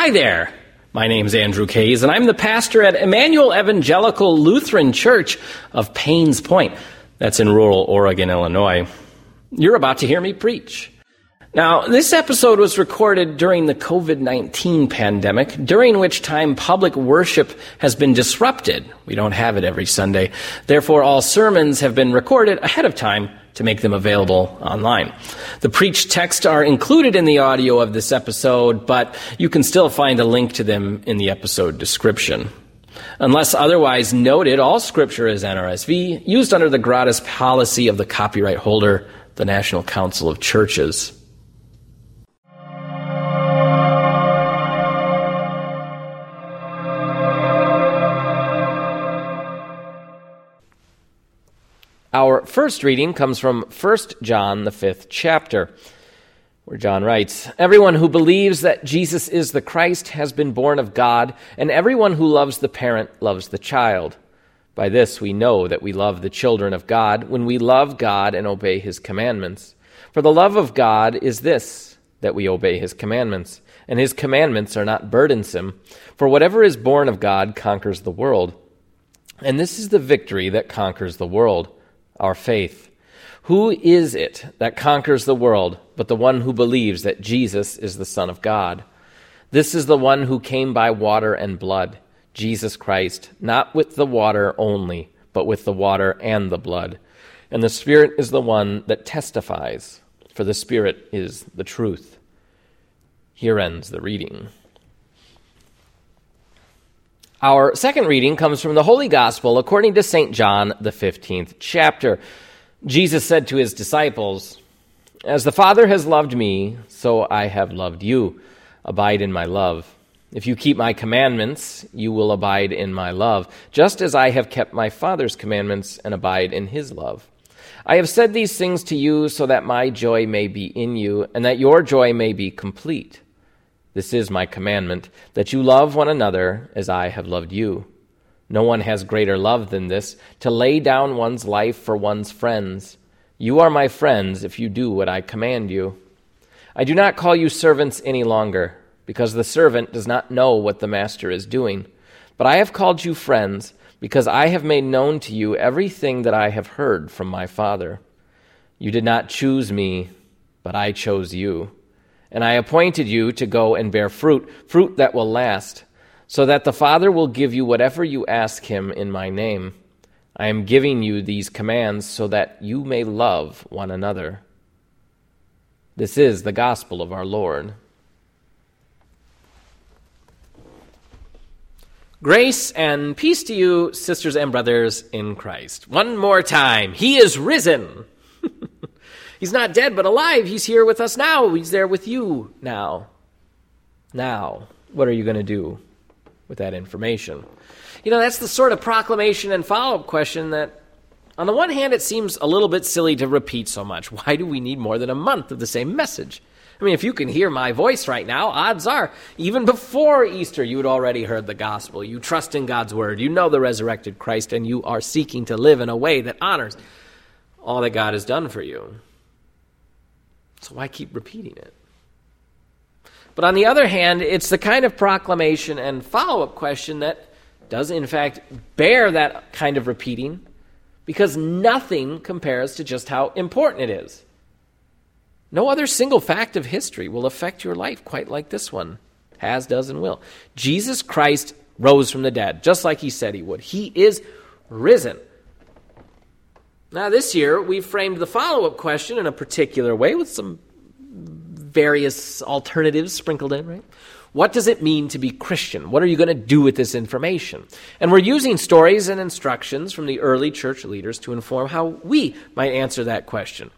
Hi there. My name's Andrew Kays, and I'm the pastor at Emmanuel Evangelical Lutheran Church of Paynes Point. That's in rural Oregon, Illinois. You're about to hear me preach. Now, this episode was recorded during the COVID 19 pandemic, during which time public worship has been disrupted. We don't have it every Sunday. Therefore, all sermons have been recorded ahead of time to make them available online. The preached texts are included in the audio of this episode, but you can still find a link to them in the episode description. Unless otherwise noted, all scripture is NRSV, used under the gratis policy of the copyright holder, the National Council of Churches. First reading comes from 1 John, the fifth chapter, where John writes Everyone who believes that Jesus is the Christ has been born of God, and everyone who loves the parent loves the child. By this we know that we love the children of God when we love God and obey his commandments. For the love of God is this, that we obey his commandments, and his commandments are not burdensome. For whatever is born of God conquers the world. And this is the victory that conquers the world our faith. Who is it that conquers the world but the one who believes that Jesus is the Son of God? This is the one who came by water and blood, Jesus Christ, not with the water only, but with the water and the blood. And the Spirit is the one that testifies, for the Spirit is the truth. Here ends the reading. Our second reading comes from the Holy Gospel according to St. John, the 15th chapter. Jesus said to his disciples, As the Father has loved me, so I have loved you. Abide in my love. If you keep my commandments, you will abide in my love, just as I have kept my Father's commandments and abide in his love. I have said these things to you so that my joy may be in you, and that your joy may be complete. This is my commandment, that you love one another as I have loved you. No one has greater love than this, to lay down one's life for one's friends. You are my friends if you do what I command you. I do not call you servants any longer, because the servant does not know what the master is doing. But I have called you friends, because I have made known to you everything that I have heard from my Father. You did not choose me, but I chose you and I appointed you to go and bear fruit, fruit that will last, so that the Father will give you whatever you ask him in my name. I am giving you these commands so that you may love one another. This is the gospel of our Lord. Grace and peace to you, sisters and brothers in Christ. One more time. He is risen. He's not dead, but alive. He's here with us now. He's there with you now. Now, what are you going to do with that information? You know, that's the sort of proclamation and follow up question that, on the one hand, it seems a little bit silly to repeat so much. Why do we need more than a month of the same message? I mean, if you can hear my voice right now, odds are, even before Easter, you had already heard the gospel. You trust in God's word. You know the resurrected Christ, and you are seeking to live in a way that honors all that God has done for you. So why keep repeating it? But on the other hand, it's the kind of proclamation and follow up question that does, in fact, bear that kind of repeating because nothing compares to just how important it is. No other single fact of history will affect your life quite like this one has, does, and will. Jesus Christ rose from the dead, just like he said he would. He is risen. Now, this year, we framed the follow up question in a particular way with some various alternatives sprinkled in, right? What does it mean to be Christian? What are you going to do with this information? And we're using stories and instructions from the early church leaders to inform how we might answer that question.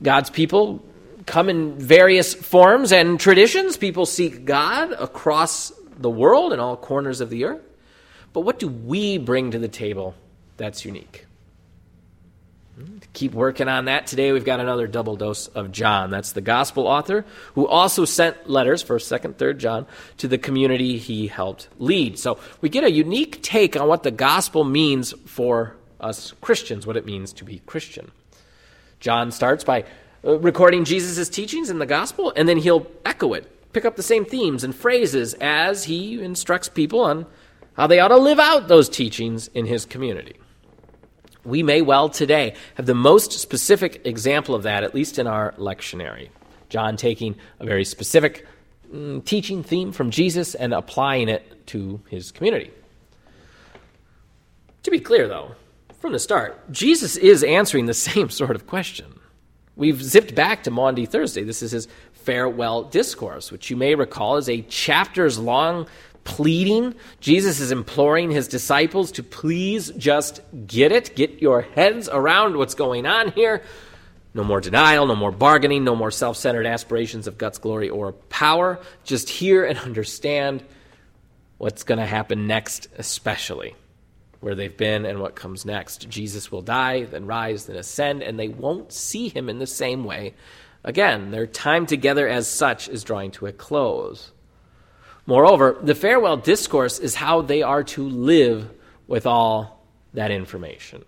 God's people come in various forms and traditions. People seek God across the world in all corners of the earth. But what do we bring to the table that's unique? Keep working on that. Today we've got another double dose of John. That's the gospel author who also sent letters, 1st, 2nd, 3rd John, to the community he helped lead. So we get a unique take on what the gospel means for us Christians, what it means to be Christian. John starts by uh, recording Jesus' teachings in the gospel, and then he'll echo it pick up the same themes and phrases as he instructs people on how they ought to live out those teachings in his community. We may well today have the most specific example of that, at least in our lectionary. John taking a very specific mm, teaching theme from Jesus and applying it to his community. To be clear, though, from the start, Jesus is answering the same sort of question. We've zipped back to Maundy Thursday. This is his farewell discourse, which you may recall is a chapters long pleading. Jesus is imploring his disciples to please just get it, get your heads around what's going on here. No more denial, no more bargaining, no more self centered aspirations of guts, glory, or power. Just hear and understand what's going to happen next, especially where they've been and what comes next. Jesus will die, then rise, then ascend, and they won't see him in the same way again. Their time together as such is drawing to a close. Moreover, the farewell discourse is how they are to live with all that information.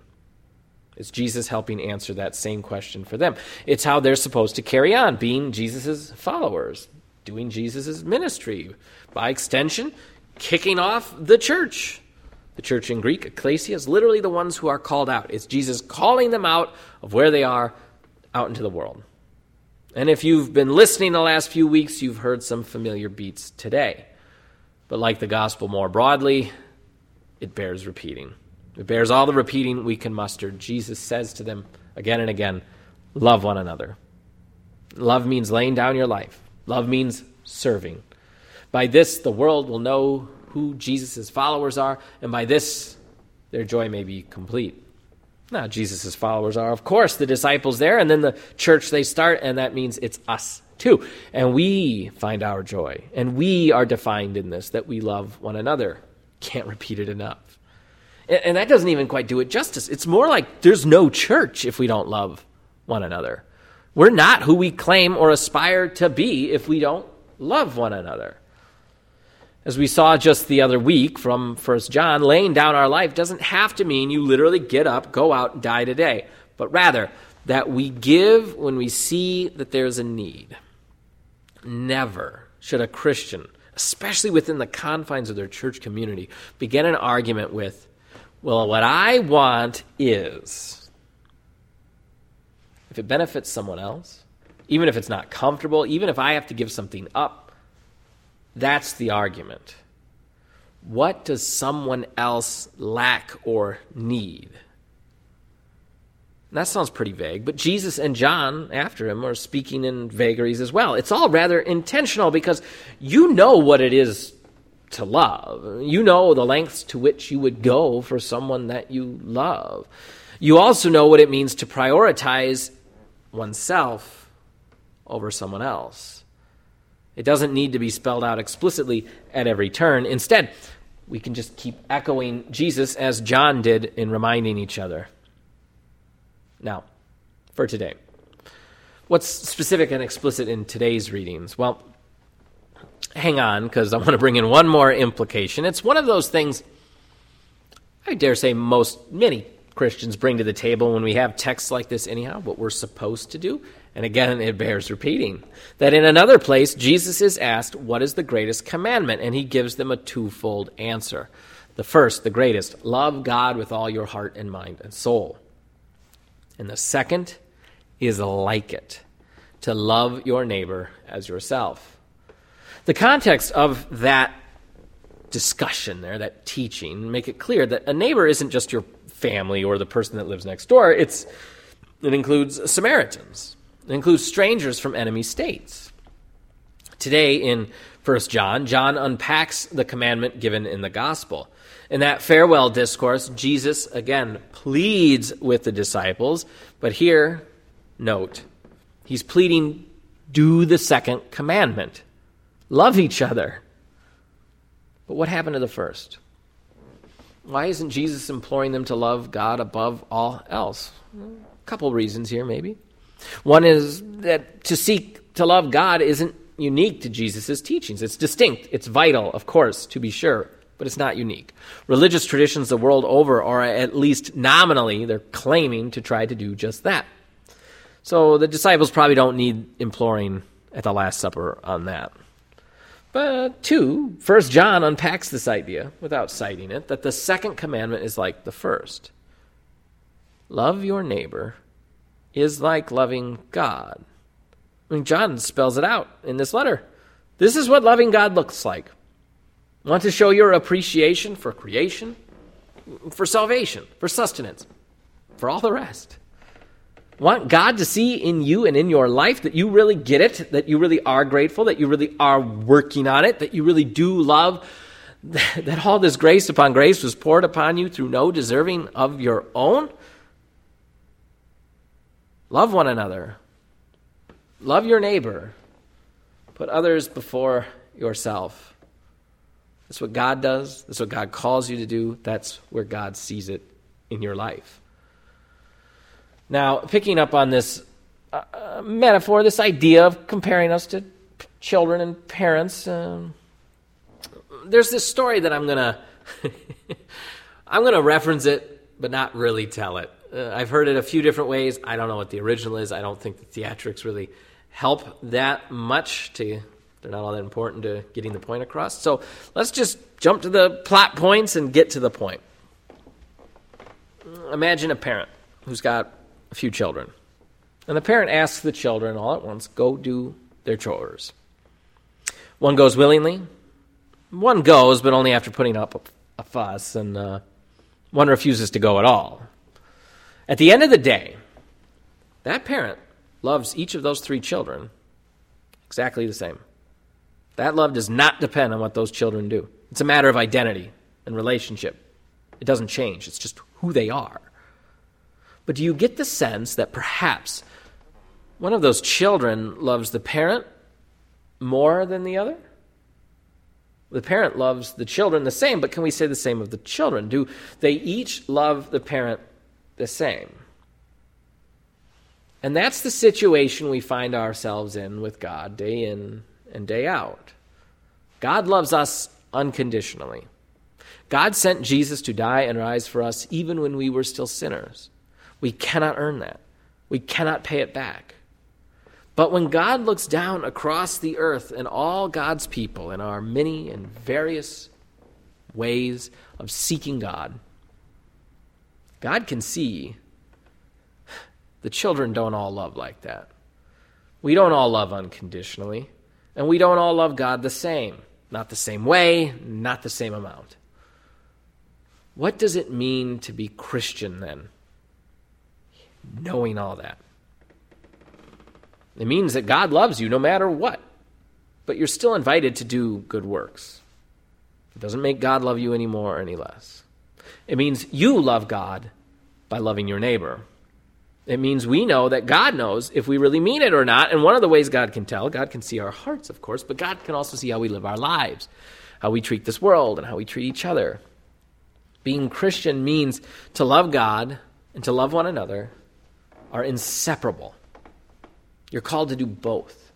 It's Jesus helping answer that same question for them. It's how they're supposed to carry on, being Jesus' followers, doing Jesus' ministry. By extension, kicking off the church the church in Greek, ecclesia, is literally the ones who are called out. It's Jesus calling them out of where they are out into the world. And if you've been listening the last few weeks, you've heard some familiar beats today. But like the gospel more broadly, it bears repeating. It bears all the repeating we can muster. Jesus says to them again and again, Love one another. Love means laying down your life, love means serving. By this, the world will know who Jesus' followers are, and by this, their joy may be complete. Now, Jesus' followers are, of course, the disciples there, and then the church they start, and that means it's us too. And we find our joy, and we are defined in this that we love one another. Can't repeat it enough. And, and that doesn't even quite do it justice. It's more like there's no church if we don't love one another. We're not who we claim or aspire to be if we don't love one another. As we saw just the other week from First John, laying down our life doesn't have to mean you literally get up, go out, and die today, but rather that we give when we see that there's a need. Never should a Christian, especially within the confines of their church community, begin an argument with, well, what I want is. If it benefits someone else, even if it's not comfortable, even if I have to give something up, that's the argument. What does someone else lack or need? that sounds pretty vague, but Jesus and John after him are speaking in vagaries as well. It's all rather intentional because you know what it is to love. You know the lengths to which you would go for someone that you love. You also know what it means to prioritize oneself over someone else. It doesn't need to be spelled out explicitly at every turn. Instead, we can just keep echoing Jesus as John did in reminding each other. Now, for today. What's specific and explicit in today's readings? Well, hang on, because I want to bring in one more implication. It's one of those things I dare say most, many Christians bring to the table when we have texts like this, anyhow, what we're supposed to do and again, it bears repeating that in another place, Jesus is asked, What is the greatest commandment? And he gives them a twofold answer. The first, the greatest, love God with all your heart and mind and soul. And the second is like it, to love your neighbor as yourself. The context of that discussion there, that teaching, make it clear that a neighbor isn't just your family or the person that lives next door, it's, it includes Samaritans. It includes strangers from enemy states. Today in 1 John, John unpacks the commandment given in the gospel. In that farewell discourse, Jesus again pleads with the disciples, but here, note, he's pleading do the second commandment love each other. But what happened to the first? Why isn't Jesus imploring them to love God above all else? A couple reasons here, maybe. One is that to seek to love God isn't unique to Jesus' teachings. It's distinct, it's vital, of course, to be sure, but it's not unique. Religious traditions the world over are at least nominally, they're claiming to try to do just that. So the disciples probably don't need imploring at the Last Supper on that. But two, First John unpacks this idea without citing it that the second commandment is like the first. Love your neighbor is like loving God. I mean, John spells it out in this letter. This is what loving God looks like. Want to show your appreciation for creation, for salvation, for sustenance, for all the rest. Want God to see in you and in your life that you really get it, that you really are grateful, that you really are working on it, that you really do love, that all this grace upon grace was poured upon you through no deserving of your own? Love one another. Love your neighbor. Put others before yourself. That's what God does. That's what God calls you to do. That's where God sees it in your life. Now, picking up on this uh, uh metaphor, this idea of comparing us to children and parents, um, there's this story that I'm gonna I'm gonna reference it, but not really tell it. Uh, I've heard it a few different ways. I don't know what the original is. I don't think the theatrics really help that much to they're not all that important to getting the point across. So let's just jump to the plot points and get to the point. Imagine a parent who's got a few children. And the parent asks the children all at once, go do their chores. One goes willingly. One goes, but only after putting up a, fuss, and uh, one refuses to go at all. At the end of the day, that parent loves each of those three children exactly the same. That love does not depend on what those children do. It's a matter of identity and relationship. It doesn't change, it's just who they are. But do you get the sense that perhaps one of those children loves the parent more than the other? The parent loves the children the same, but can we say the same of the children? Do they each love the parent the same? And that's the situation we find ourselves in with God day in and day out. God loves us unconditionally. God sent Jesus to die and rise for us even when we were still sinners. We cannot earn that. We cannot pay it back. But when God looks down across the earth and all God's people in our many and various ways of seeking God, God can see the children don't all love like that. We don't all love unconditionally, and we don't all love God the same. Not the same way, not the same amount. What does it mean to be Christian then? Knowing all that. It means that God loves you no matter what, but you're still invited to do good works. It doesn't make God love you any more or any less. It means you love God by loving your neighbor. It means we know that God knows if we really mean it or not. And one of the ways God can tell, God can see our hearts, of course, but God can also see how we live our lives, how we treat this world, and how we treat each other. Being Christian means to love God and to love one another are inseparable. You're called to do both.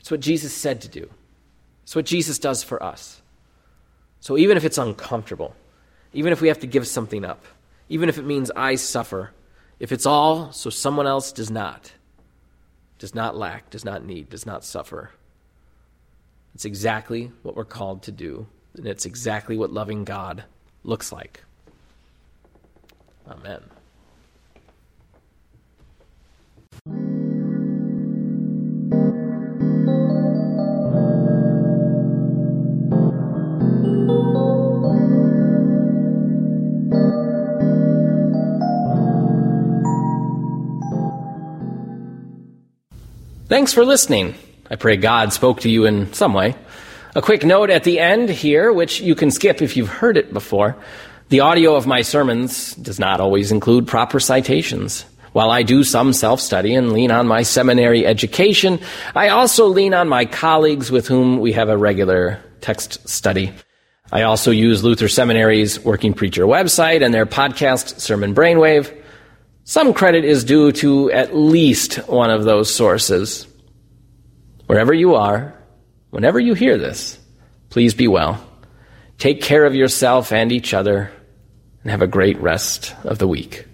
It's what Jesus said to do, it's what Jesus does for us. So even if it's uncomfortable, even if we have to give something up, even if it means I suffer, if it's all so someone else does not, does not lack, does not need, does not suffer, it's exactly what we're called to do, and it's exactly what loving God looks like. Amen. Thanks for listening. I pray God spoke to you in some way. A quick note at the end here, which you can skip if you've heard it before. The audio of my sermons does not always include proper citations. While I do some self study and lean on my seminary education, I also lean on my colleagues with whom we have a regular text study. I also use Luther Seminary's Working Preacher website and their podcast, Sermon Brainwave. Some credit is due to at least one of those sources. Wherever you are, whenever you hear this, please be well. Take care of yourself and each other, and have a great rest of the week.